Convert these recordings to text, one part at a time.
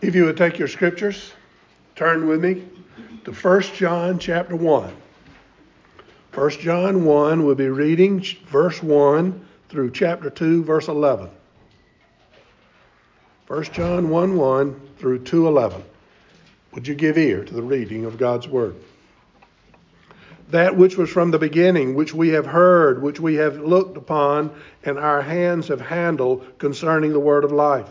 If you would take your scriptures, turn with me to 1 John chapter 1. 1 John 1, we'll be reading verse 1 through chapter 2, verse 11. 1 John 1 1 through 2 11. Would you give ear to the reading of God's word? That which was from the beginning, which we have heard, which we have looked upon, and our hands have handled concerning the word of life.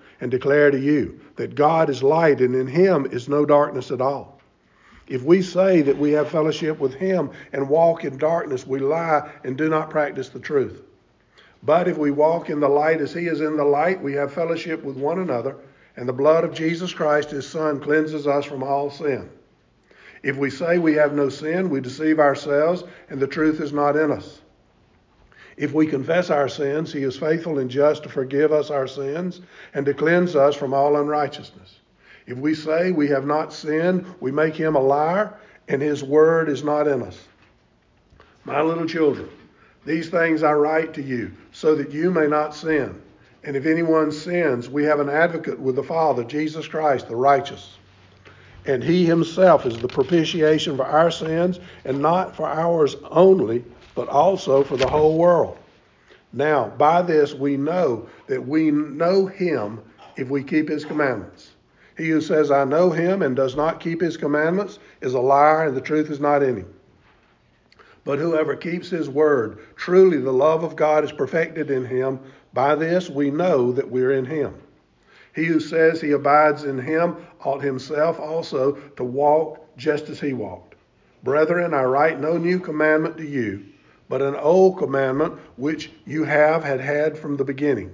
and declare to you that God is light and in him is no darkness at all. If we say that we have fellowship with him and walk in darkness, we lie and do not practice the truth. But if we walk in the light as he is in the light, we have fellowship with one another, and the blood of Jesus Christ, his Son, cleanses us from all sin. If we say we have no sin, we deceive ourselves, and the truth is not in us. If we confess our sins, he is faithful and just to forgive us our sins and to cleanse us from all unrighteousness. If we say we have not sinned, we make him a liar, and his word is not in us. My little children, these things I write to you, so that you may not sin. And if anyone sins, we have an advocate with the Father, Jesus Christ, the righteous. And he himself is the propitiation for our sins, and not for ours only but also for the whole world. Now, by this we know that we know him if we keep his commandments. He who says, I know him and does not keep his commandments is a liar, and the truth is not in him. But whoever keeps his word, truly the love of God is perfected in him. By this we know that we're in him. He who says he abides in him ought himself also to walk just as he walked. Brethren, I write no new commandment to you but an old commandment which you have had had from the beginning.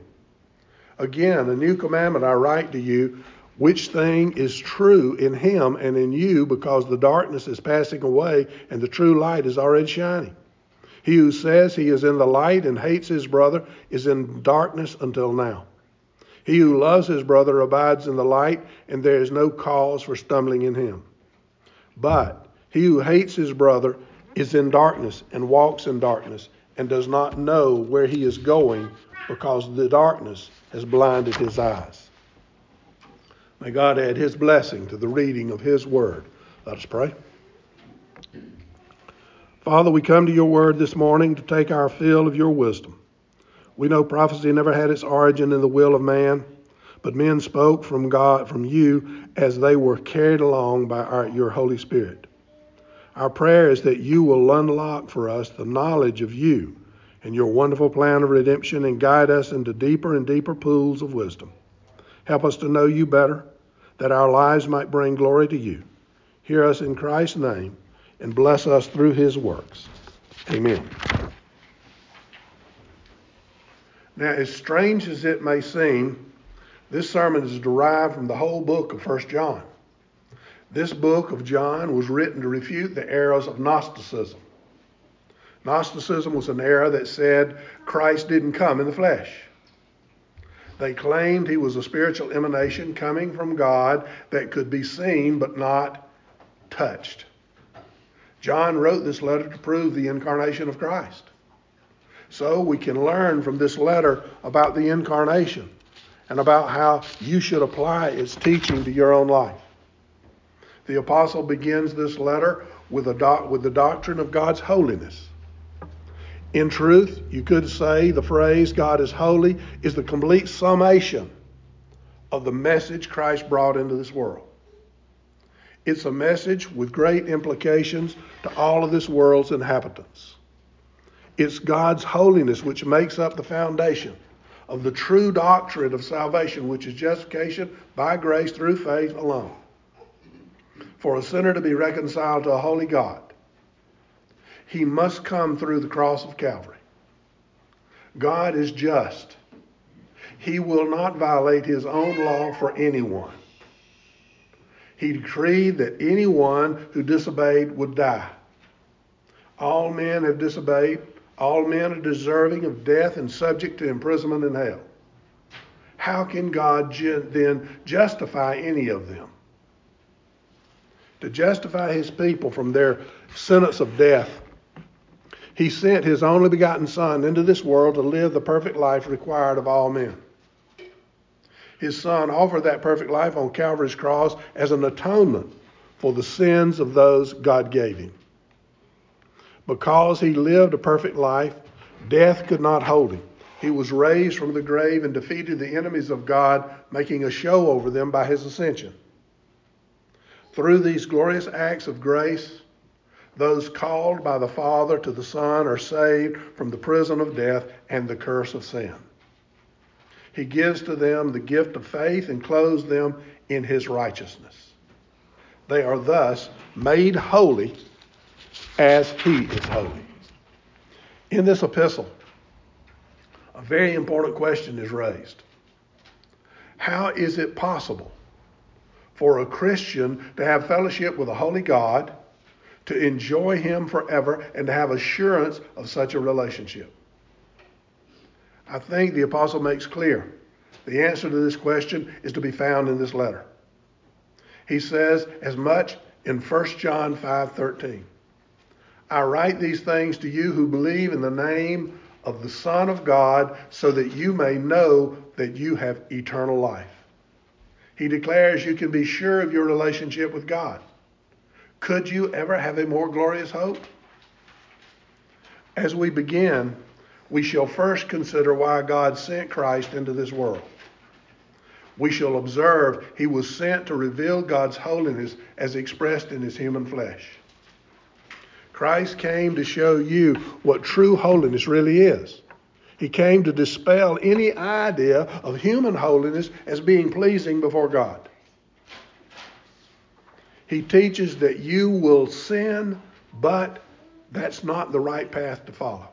Again, a new commandment I write to you, which thing is true in him and in you, because the darkness is passing away and the true light is already shining. He who says he is in the light and hates his brother is in darkness until now. He who loves his brother abides in the light, and there is no cause for stumbling in him. But he who hates his brother is in darkness and walks in darkness and does not know where he is going because the darkness has blinded his eyes. May God add his blessing to the reading of his word. Let us pray. Father, we come to your word this morning to take our fill of your wisdom. We know prophecy never had its origin in the will of man, but men spoke from God, from you, as they were carried along by our, your Holy Spirit. Our prayer is that you will unlock for us the knowledge of you and your wonderful plan of redemption and guide us into deeper and deeper pools of wisdom. Help us to know you better, that our lives might bring glory to you. Hear us in Christ's name and bless us through his works. Amen. Now, as strange as it may seem, this sermon is derived from the whole book of 1 John. This book of John was written to refute the errors of Gnosticism. Gnosticism was an error that said Christ didn't come in the flesh. They claimed he was a spiritual emanation coming from God that could be seen but not touched. John wrote this letter to prove the incarnation of Christ. So we can learn from this letter about the incarnation and about how you should apply its teaching to your own life. The apostle begins this letter with, a with the doctrine of God's holiness. In truth, you could say the phrase God is holy is the complete summation of the message Christ brought into this world. It's a message with great implications to all of this world's inhabitants. It's God's holiness which makes up the foundation of the true doctrine of salvation, which is justification by grace through faith alone for a sinner to be reconciled to a holy God, he must come through the cross of Calvary. God is just. He will not violate his own law for anyone. he decreed that anyone who disobeyed would die. All men have disobeyed. All men are deserving of death and subject to imprisonment in hell. How can God then justify any of them? To justify his people from their sentence of death, he sent his only begotten Son into this world to live the perfect life required of all men. His Son offered that perfect life on Calvary's cross as an atonement for the sins of those God gave him. Because he lived a perfect life, death could not hold him. He was raised from the grave and defeated the enemies of God, making a show over them by his ascension. Through these glorious acts of grace, those called by the Father to the Son are saved from the prison of death and the curse of sin. He gives to them the gift of faith and clothes them in his righteousness. They are thus made holy as he is holy. In this epistle, a very important question is raised. How is it possible for a Christian to have fellowship with a holy God? to enjoy Him forever, and to have assurance of such a relationship? I think the apostle makes clear the answer to this question is to be found in this letter. He says as much in 1 John 5:13. I write these things to you who believe in the name of the Son of God so that you may know that you have eternal life. He declares you can be sure of your relationship with God. Could you ever have a more glorious hope? As we begin, we shall first consider why God sent Christ into this world. We shall observe he was sent to reveal God's holiness as expressed in his human flesh. Christ came to show you what true holiness really is. He came to dispel any idea of human holiness as being pleasing before God. He teaches that you will sin, but that's not the right path to follow.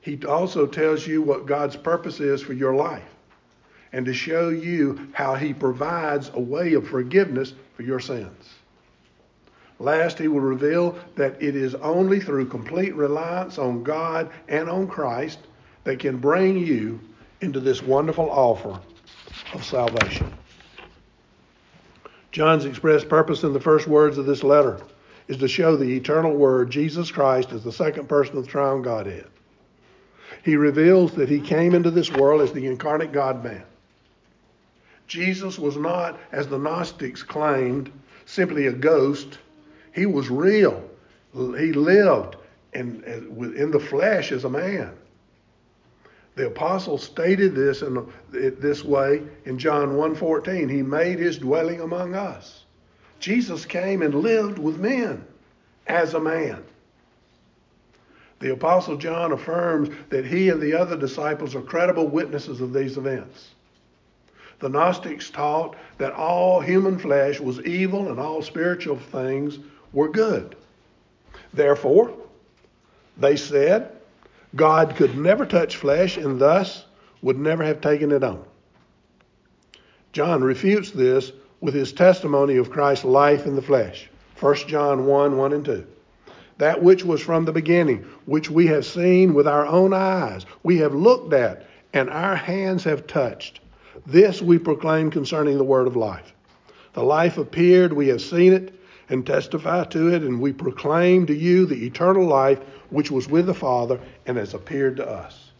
He also tells you what God's purpose is for your life and to show you how He provides a way of forgiveness for your sins. Last, He will reveal that it is only through complete reliance on God and on Christ that can bring you into this wonderful offer of salvation. John's expressed purpose in the first words of this letter is to show the eternal Word, Jesus Christ, as the second person of the triune Godhead. He reveals that he came into this world as the incarnate God man. Jesus was not, as the Gnostics claimed, simply a ghost. He was real. He lived in, in the flesh as a man. The apostle stated this in this way in John 1:14. He made his dwelling among us. Jesus came and lived with men as a man. The apostle John affirms that he and the other disciples are credible witnesses of these events. The Gnostics taught that all human flesh was evil and all spiritual things were good. Therefore, they said God could never touch flesh and thus would never have taken it on. John refutes this with his testimony of Christ's life in the flesh. 1 John 1 1 and 2. That which was from the beginning, which we have seen with our own eyes, we have looked at, and our hands have touched. This we proclaim concerning the word of life. The life appeared, we have seen it, and testify to it, and we proclaim to you the eternal life which was with the Father and has appeared to us.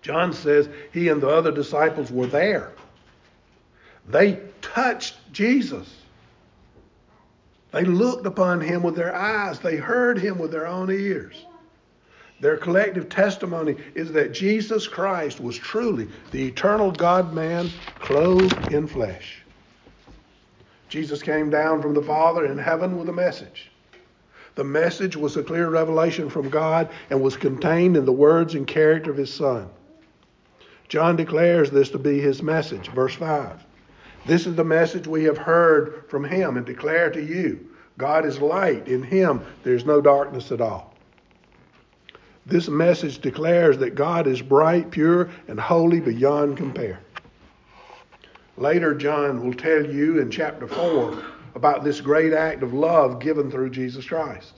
John says he and the other disciples were there. They touched Jesus. They looked upon him with their eyes. They heard him with their own ears. Their collective testimony is that Jesus Christ was truly the eternal God man clothed in flesh. Jesus came down from the Father in heaven with a message. The message was a clear revelation from God and was contained in the words and character of his Son. John declares this to be his message. Verse 5. This is the message we have heard from him and declare to you God is light. In him there's no darkness at all. This message declares that God is bright, pure, and holy beyond compare. Later, John will tell you in chapter 4 about this great act of love given through Jesus Christ.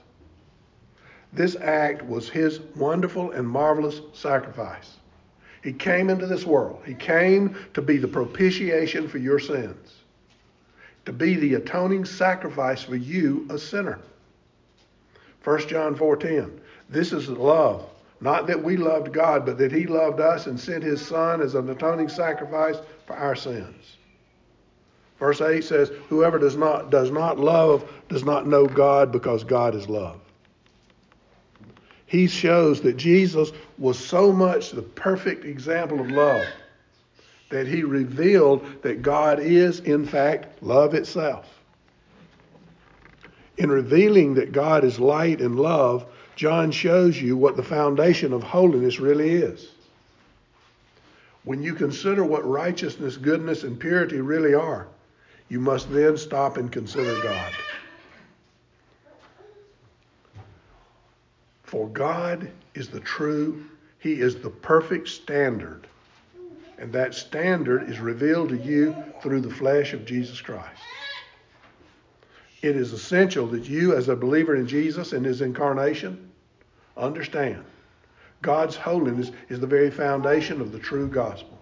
This act was his wonderful and marvelous sacrifice. He came into this world. He came to be the propitiation for your sins, to be the atoning sacrifice for you, a sinner. 1 John 4:10. This is love, not that we loved God, but that he loved us and sent his son as an atoning sacrifice for our sins. Verse 8 says, Whoever does not does not love does not know God because God is love. He shows that Jesus was so much the perfect example of love that he revealed that God is, in fact, love itself. In revealing that God is light and love, John shows you what the foundation of holiness really is. When you consider what righteousness, goodness, and purity really are, you must then stop and consider God. For God is the true, He is the perfect standard. And that standard is revealed to you through the flesh of Jesus Christ. It is essential that you, as a believer in Jesus and His incarnation, understand God's holiness is the very foundation of the true gospel.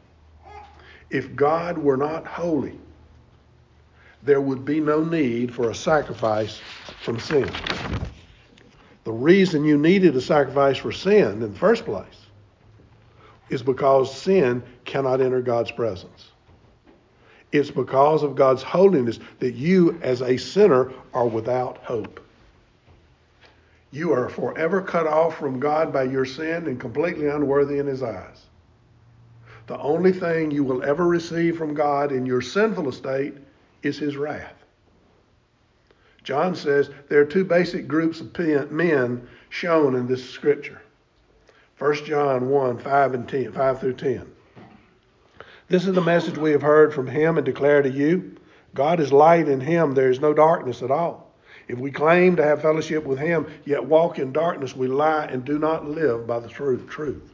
If God were not holy, there would be no need for a sacrifice from sin. The reason you needed a sacrifice for sin in the first place is because sin cannot enter God's presence. It's because of God's holiness that you, as a sinner, are without hope. You are forever cut off from God by your sin and completely unworthy in His eyes. The only thing you will ever receive from God in your sinful estate is His wrath. John says there are two basic groups of men shown in this scripture. 1 John 1, 5 and 10, 5 through 10. This is the message we have heard from him and declare to you. God is light in him, there is no darkness at all. If we claim to have fellowship with him, yet walk in darkness, we lie and do not live by the truth. truth.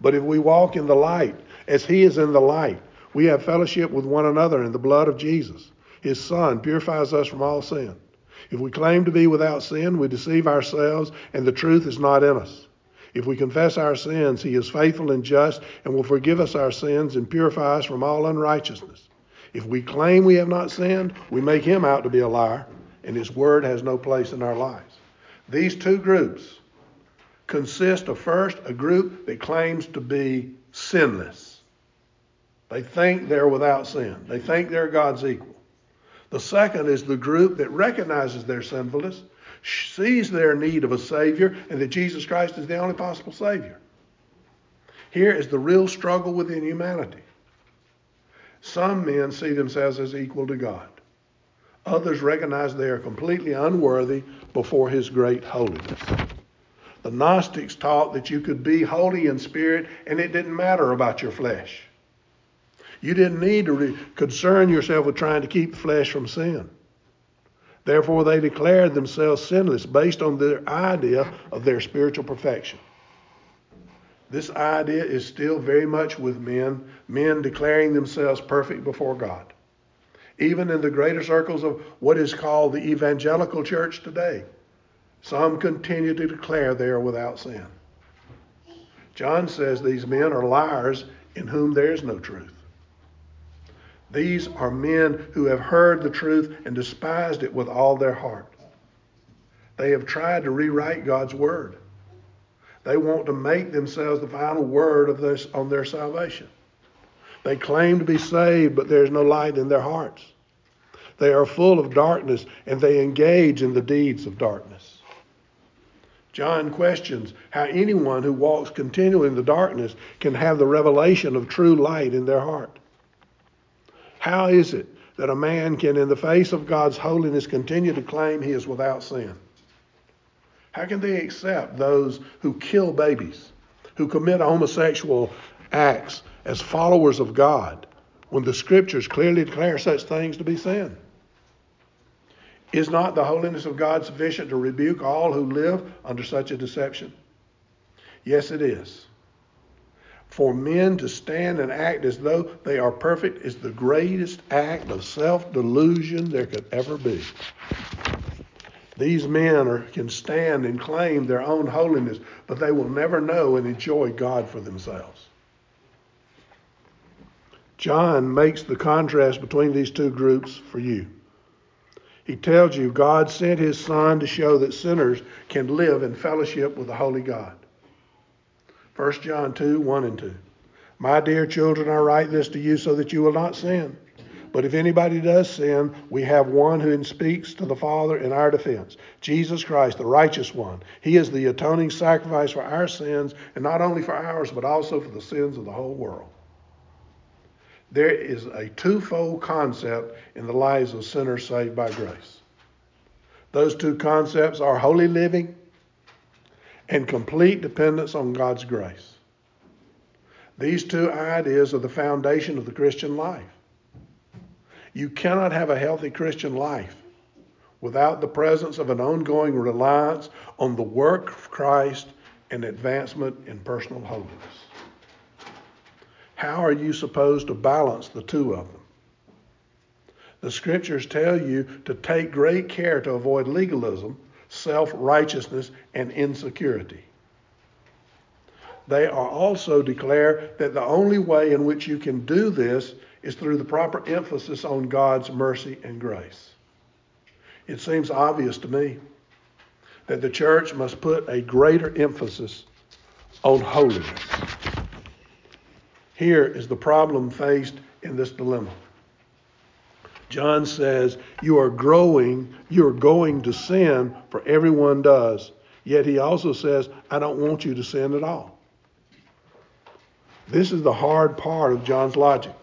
But if we walk in the light, as he is in the light, we have fellowship with one another, in the blood of Jesus, his Son, purifies us from all sin. If we claim to be without sin, we deceive ourselves, and the truth is not in us. If we confess our sins, he is faithful and just and will forgive us our sins and purify us from all unrighteousness. If we claim we have not sinned, we make him out to be a liar, and his word has no place in our lives. These two groups consist of first a group that claims to be sinless. They think they're without sin. They think they're God's equal. The second is the group that recognizes their sinfulness, sees their need of a Savior, and that Jesus Christ is the only possible Savior. Here is the real struggle within humanity. Some men see themselves as equal to God. Others recognize they are completely unworthy before His great holiness. The Gnostics taught that you could be holy in spirit and it didn't matter about your flesh. You didn't need to re- concern yourself with trying to keep the flesh from sin. Therefore, they declared themselves sinless based on their idea of their spiritual perfection. This idea is still very much with men, men declaring themselves perfect before God. Even in the greater circles of what is called the evangelical church today, some continue to declare they are without sin. John says these men are liars in whom there is no truth. These are men who have heard the truth and despised it with all their heart. They have tried to rewrite God's word. They want to make themselves the final word of this on their salvation. They claim to be saved, but there's no light in their hearts. They are full of darkness and they engage in the deeds of darkness. John questions how anyone who walks continually in the darkness can have the revelation of true light in their heart. How is it that a man can, in the face of God's holiness, continue to claim he is without sin? How can they accept those who kill babies, who commit homosexual acts as followers of God, when the scriptures clearly declare such things to be sin? Is not the holiness of God sufficient to rebuke all who live under such a deception? Yes, it is. For men to stand and act as though they are perfect is the greatest act of self delusion there could ever be. These men are, can stand and claim their own holiness, but they will never know and enjoy God for themselves. John makes the contrast between these two groups for you. He tells you God sent his Son to show that sinners can live in fellowship with the Holy God. 1 John 2 1 and 2. My dear children, I write this to you so that you will not sin. But if anybody does sin, we have one who speaks to the Father in our defense Jesus Christ, the righteous one. He is the atoning sacrifice for our sins, and not only for ours, but also for the sins of the whole world. There is a twofold concept in the lives of sinners saved by grace. Those two concepts are holy living and complete dependence on God's grace. These two ideas are the foundation of the Christian life. You cannot have a healthy Christian life without the presence of an ongoing reliance on the work of Christ and advancement in personal holiness. How are you supposed to balance the two of them? The scriptures tell you to take great care to avoid legalism, self righteousness, and insecurity. They are also declare that the only way in which you can do this is through the proper emphasis on God's mercy and grace. It seems obvious to me that the church must put a greater emphasis on holiness. Here is the problem faced in this dilemma. John says, You are growing, you are going to sin, for everyone does. Yet he also says, I don't want you to sin at all. This is the hard part of John's logic.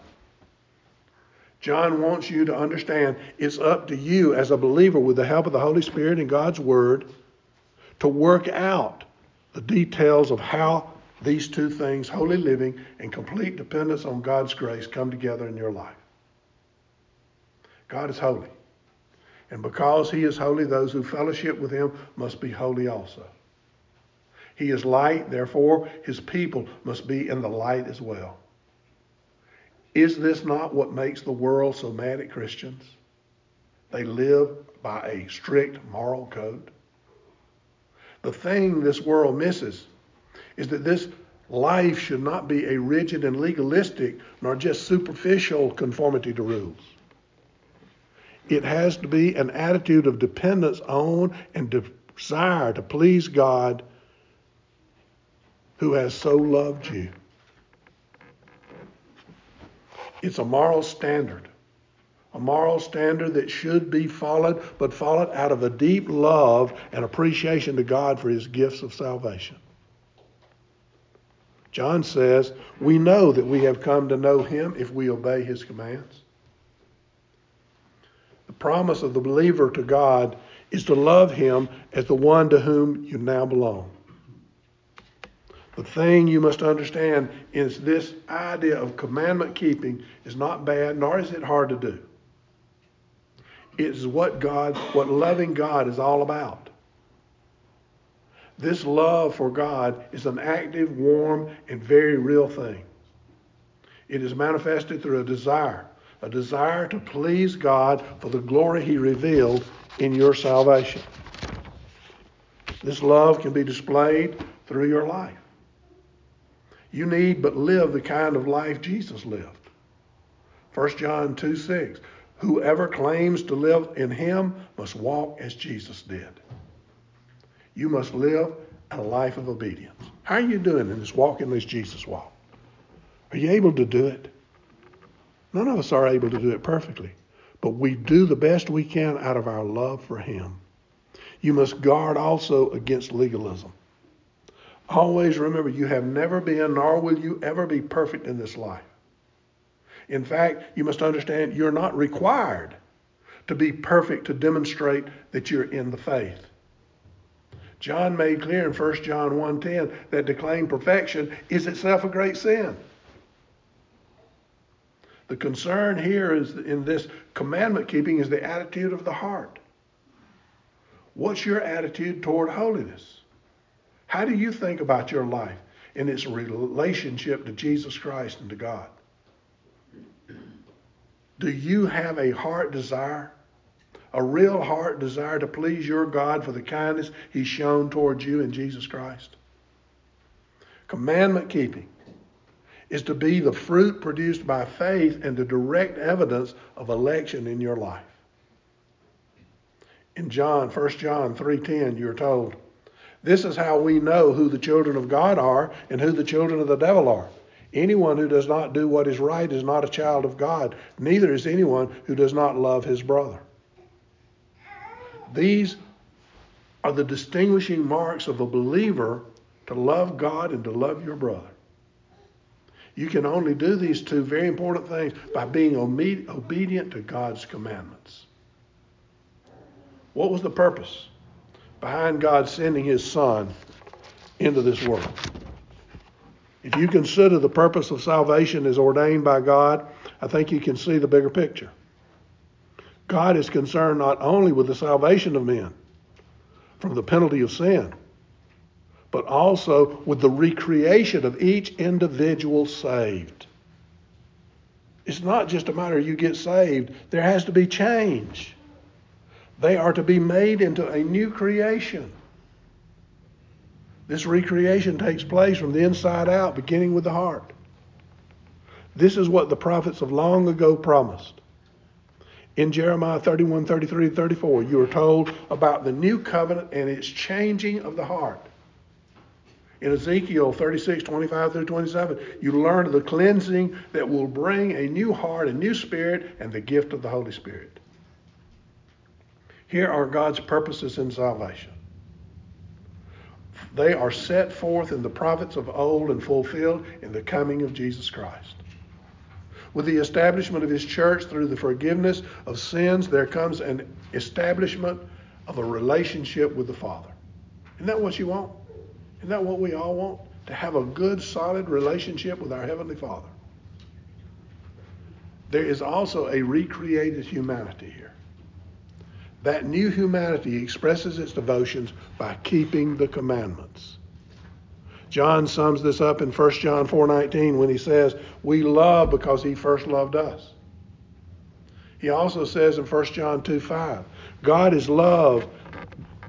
John wants you to understand it's up to you as a believer, with the help of the Holy Spirit and God's Word, to work out the details of how these two things, holy living and complete dependence on God's grace, come together in your life. God is holy. And because he is holy, those who fellowship with him must be holy also. He is light, therefore, his people must be in the light as well. Is this not what makes the world so mad at Christians? They live by a strict moral code. The thing this world misses is that this life should not be a rigid and legalistic nor just superficial conformity to rules. It has to be an attitude of dependence on and desire to please God who has so loved you. It's a moral standard, a moral standard that should be followed, but followed out of a deep love and appreciation to God for his gifts of salvation. John says, We know that we have come to know him if we obey his commands. The promise of the believer to God is to love him as the one to whom you now belong. The thing you must understand is this idea of commandment keeping is not bad, nor is it hard to do. It is what God, what loving God is all about. This love for God is an active, warm, and very real thing. It is manifested through a desire, a desire to please God for the glory He revealed in your salvation. This love can be displayed through your life. You need but live the kind of life Jesus lived. 1 John 2 6. Whoever claims to live in him must walk as Jesus did. You must live a life of obedience. How are you doing in this walk in this Jesus walk? Are you able to do it? None of us are able to do it perfectly, but we do the best we can out of our love for him. You must guard also against legalism. Always remember, you have never been, nor will you ever be perfect in this life. In fact, you must understand you're not required to be perfect to demonstrate that you're in the faith. John made clear in 1 John 1:10 that to claim perfection is itself a great sin. The concern here is in this commandment keeping is the attitude of the heart. What's your attitude toward holiness? How do you think about your life? in its relationship to Jesus Christ and to God. Do you have a heart desire, a real heart desire to please your God for the kindness He's shown towards you in Jesus Christ? Commandment keeping is to be the fruit produced by faith and the direct evidence of election in your life. In John, 1 John 3:10, you're told, "This is how we know who the children of God are and who the children of the devil are. Anyone who does not do what is right is not a child of God, neither is anyone who does not love his brother." These are the distinguishing marks of a believer to love God and to love your brother. You can only do these two very important things by being obedient to God's commandments. What was the purpose behind God sending his son into this world? If you consider the purpose of salvation as ordained by God, I think you can see the bigger picture. God is concerned not only with the salvation of men from the penalty of sin, but also with the recreation of each individual saved. It's not just a matter you get saved, there has to be change. They are to be made into a new creation. This recreation takes place from the inside out, beginning with the heart. This is what the prophets of long ago promised. In Jeremiah 31, 33, 34, you are told about the new covenant and its changing of the heart. In Ezekiel 36, 25 through 27, you learn of the cleansing that will bring a new heart, a new spirit, and the gift of the Holy Spirit. Here are God's purposes in salvation. They are set forth in the prophets of old and fulfilled in the coming of Jesus Christ. With the establishment of his church through the forgiveness of sins, there comes an establishment of a relationship with the Father. Isn't that what you want? Isn't that what we all want? To have a good, solid relationship with our Heavenly Father. There is also a recreated humanity here. That new humanity expresses its devotions by keeping the commandments. John sums this up in 1 John 4:19 when he says, "We love because he first loved us." He also says in 1 John 2:5, God is love,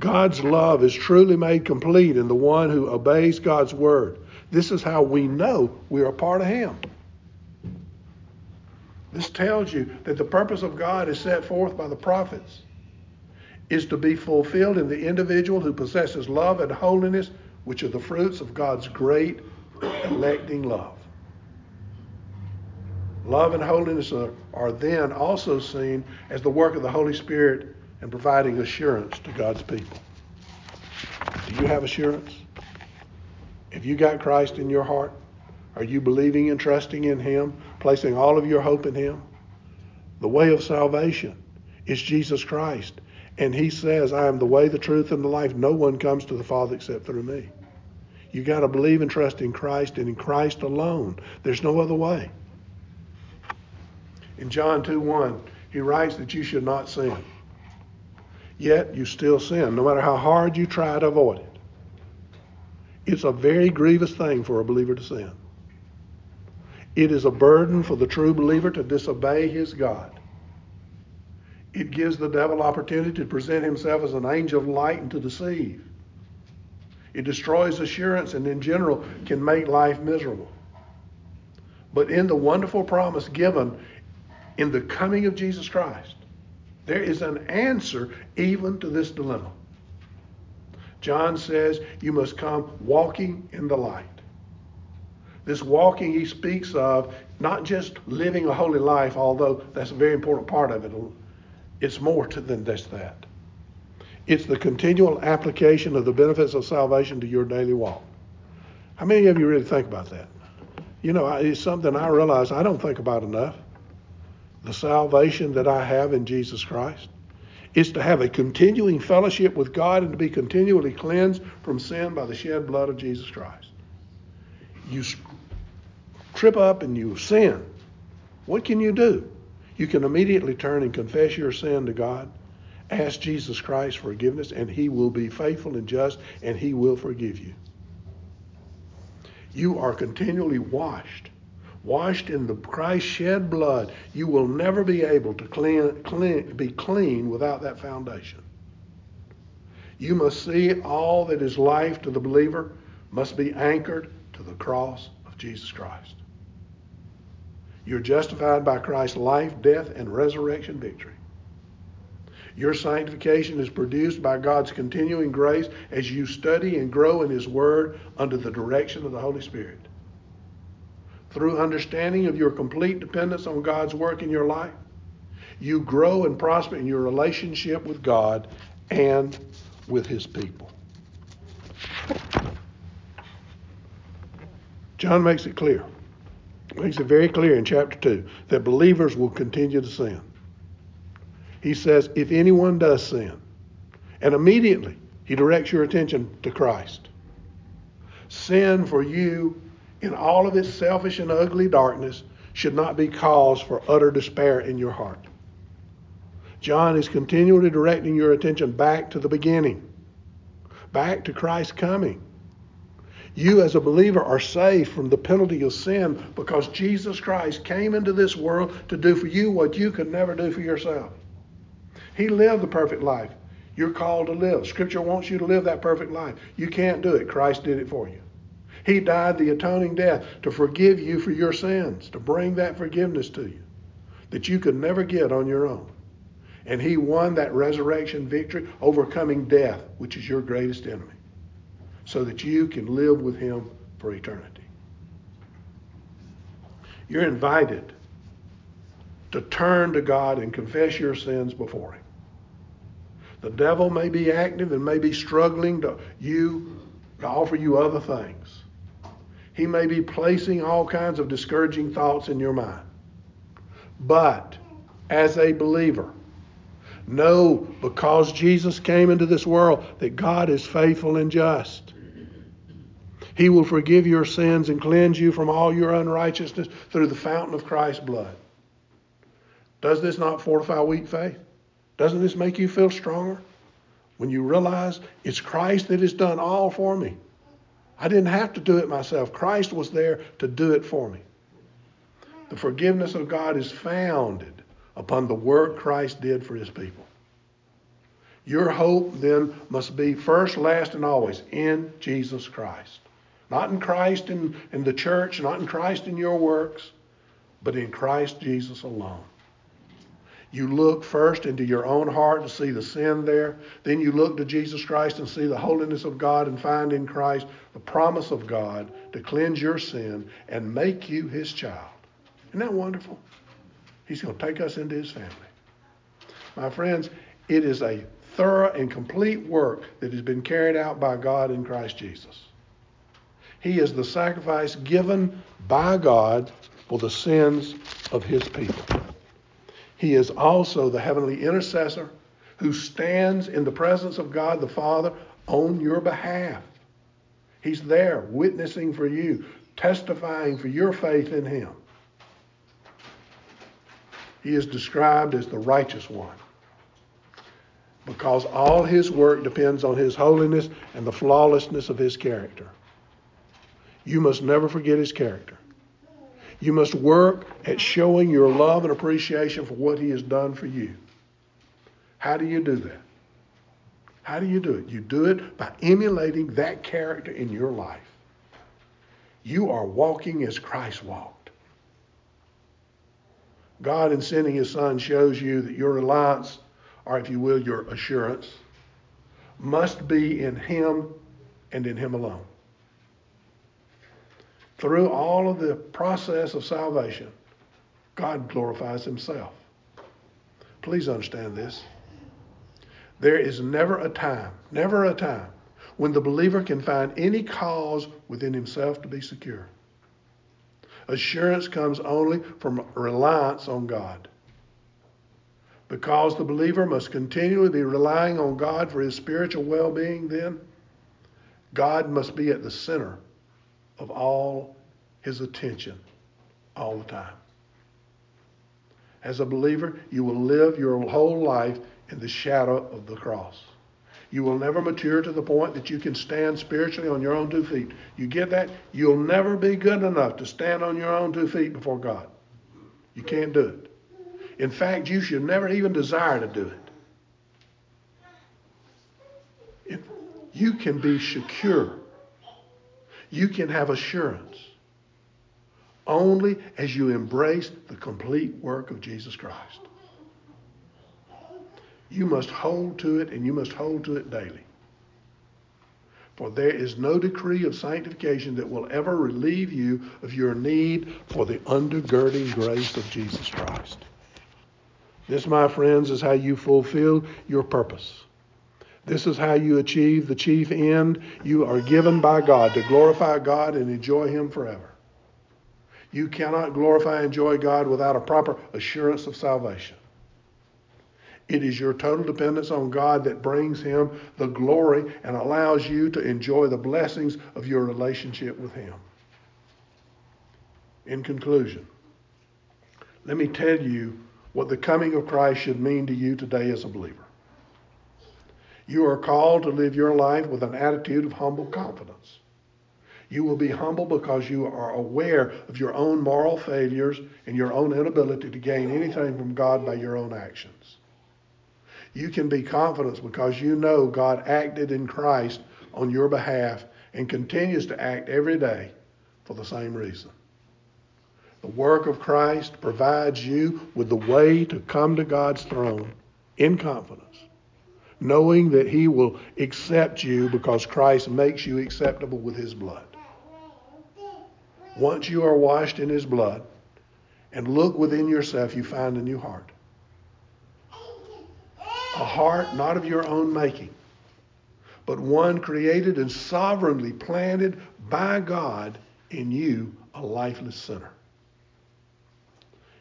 God's love is truly made complete in the one who obeys God's word. This is how we know we are a part of Him. This tells you that the purpose of God is set forth by the prophets is to be fulfilled in the individual who possesses love and holiness, which are the fruits of God's great electing love. Love and holiness are, are then also seen as the work of the Holy Spirit and providing assurance to God's people. Do you have assurance? If you got Christ in your heart, are you believing and trusting in Him, placing all of your hope in Him? The way of salvation is Jesus Christ. And He says, I am the way, the truth, and the life. No one comes to the Father except through me. You got to believe and trust in Christ and in Christ alone. There's no other way. In John 2 1, he writes that you should not sin yet you still sin, no matter how hard you try to avoid it. It's a very grievous thing for a believer to sin. It is a burden for the true believer to disobey his God. It gives the devil opportunity to present himself as an angel of light and to deceive. It destroys assurance and, in general, can make life miserable. But in the wonderful promise given in the coming of Jesus Christ, there is an answer even to this dilemma. John says you must come walking in the light. This walking he speaks of, not just living a holy life, although that's a very important part of it. It's more to, than just that. It's the continual application of the benefits of salvation to your daily walk. How many of you really think about that? You know, it's something I realize I don't think about enough the salvation that I have in Jesus Christ is to have a continuing fellowship with God and to be continually cleansed from sin by the shed blood of Jesus Christ. You trip up and you sin. What can you do? You can immediately turn and confess your sin to God, ask Jesus Christ forgiveness, and He will be faithful and just and He will forgive you. You are continually washed. Washed in the Christ shed blood. You will never be able to clean, clean, be clean without that foundation. You must see all that is life to the believer must be anchored to the cross of Jesus Christ. You're justified by Christ's life, death, and resurrection victory. Your sanctification is produced by God's continuing grace as you study and grow in His Word under the direction of the Holy Spirit. Through understanding of your complete dependence on God's work in your life, you grow and prosper in your relationship with God and with His people. John makes it clear, makes it very clear in chapter 2 that believers will continue to sin he says, if anyone does sin, and immediately he directs your attention to Christ. Sin for you, in all of its selfish and ugly darkness, should not be cause for utter despair in your heart. John is continually directing your attention back to the beginning, back to Christ's coming. You, as a believer, are saved from the penalty of sin because Jesus Christ came into this world to do for you what you could never do for yourself. He lived the perfect life. You're called to live. Scripture wants you to live that perfect life. You can't do it. Christ did it for you. He died the atoning death to forgive you for your sins, to bring that forgiveness to you that you could never get on your own. And he won that resurrection victory, overcoming death, which is your greatest enemy, so that you can live with him for eternity. You're invited to turn to God and confess your sins before him. The devil may be active and may be struggling to you to offer you other things. He may be placing all kinds of discouraging thoughts in your mind. But as a believer, know because Jesus came into this world that God is faithful and just. He will forgive your sins and cleanse you from all your unrighteousness through the fountain of Christ's blood. Does this not fortify weak faith? Doesn't this make you feel stronger? When you realize it's Christ that has done all for me. I didn't have to do it myself. Christ was there to do it for me. The forgiveness of God is founded upon the work Christ did for his people. Your hope then must be first, last, and always in Jesus Christ. Not in Christ in, in the church, not in Christ in your works, but in Christ Jesus alone. You look first into your own heart to see the sin there. Then you look to Jesus Christ and see the holiness of God and find in Christ the promise of God to cleanse your sin and make you his child. Isn't that wonderful? He's going to take us into his family. My friends, it is a thorough and complete work that has been carried out by God in Christ Jesus. He is the sacrifice given by God for the sins of his people. He is also the heavenly intercessor who stands in the presence of God the Father on your behalf. He's there witnessing for you, testifying for your faith in Him. He is described as the righteous one because all His work depends on His holiness and the flawlessness of His character. You must never forget His character. You must work at showing your love and appreciation for what He has done for you. How do you do that? How do you do it? You do it by emulating that character in your life. You are walking as Christ walked. God, in sending His Son, shows you that your reliance, or if you will, your assurance, must be in Him and in Him alone through all of the process of salvation, God glorifies himself. Please understand this. There is never a time, never a time, when the believer can find any cause within himself to be secure. Assurance comes only from reliance on God. Because the believer must continually be relying on God for his spiritual well being, then, God must be at the center of all his attention all the time. As a believer, you will live your whole life in the shadow of the cross. You will never mature to the point that you can stand spiritually on your own two feet. You get that? You'll never be good enough to stand on your own two feet before God. You can't do it. In fact, you should never even desire to do it. you can be secure. You can have assurance only as you embrace the complete work of Jesus Christ. You must hold to it and you must hold to it daily. For there is no decree of sanctification that will ever relieve you of your need for the undergirding grace of Jesus Christ. This, my friends, is how you fulfill your purpose. This is how you achieve the chief end you are given by God to glorify God and enjoy Him forever. You cannot glorify and enjoy God without a proper assurance of salvation. It is your total dependence on God that brings Him the glory and allows you to enjoy the blessings of your relationship with Him. In conclusion, let me tell you what the coming of Christ should mean to you today as a believer. You are called to live your life with an attitude of humble confidence. You will be humble because you are aware of your own moral failures and your own inability to gain anything from God by your own actions. You can be confident because you know God acted in Christ on your behalf and continues to act every day for the same reason. The work of Christ provides you with the way to come to God's throne in confidence, knowing that He will accept you because Christ makes you acceptable with His blood. Once you are washed in His blood and look within yourself, you find a new heart a heart not of your own making, but one created and sovereignly planted by God in you, a lifeless sinner.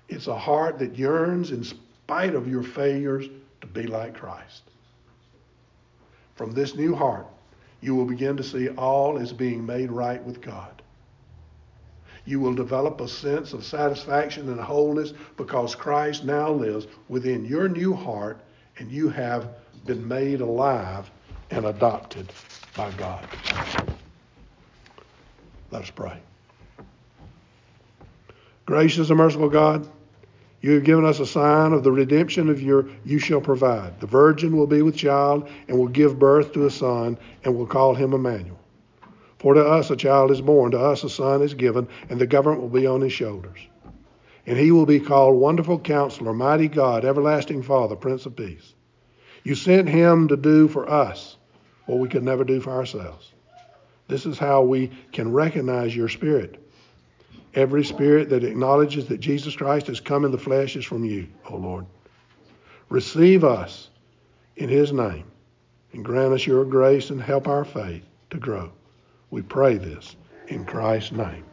It's a heart that yearns, in spite of your failures, to be like Christ. From this new heart, you will begin to see all as being made right with God. You will develop a sense of satisfaction and wholeness because Christ now lives within your new heart and you have been made alive and adopted by God. Let us pray. Gracious and merciful God, you have given us a sign of the redemption of your you shall provide. The virgin will be with child and will give birth to a son and will call him Emmanuel. For to us a child is born, to us a son is given, and the government will be on his shoulders. And he will be called Wonderful Counselor, Mighty God, Everlasting Father, Prince of Peace. You sent him to do for us what we could never do for ourselves. This is how we can recognize your spirit. Every spirit that acknowledges that Jesus Christ has come in the flesh is from you, O Lord. Receive us in his name and grant us your grace and help our faith to grow. We pray this in Christ's name.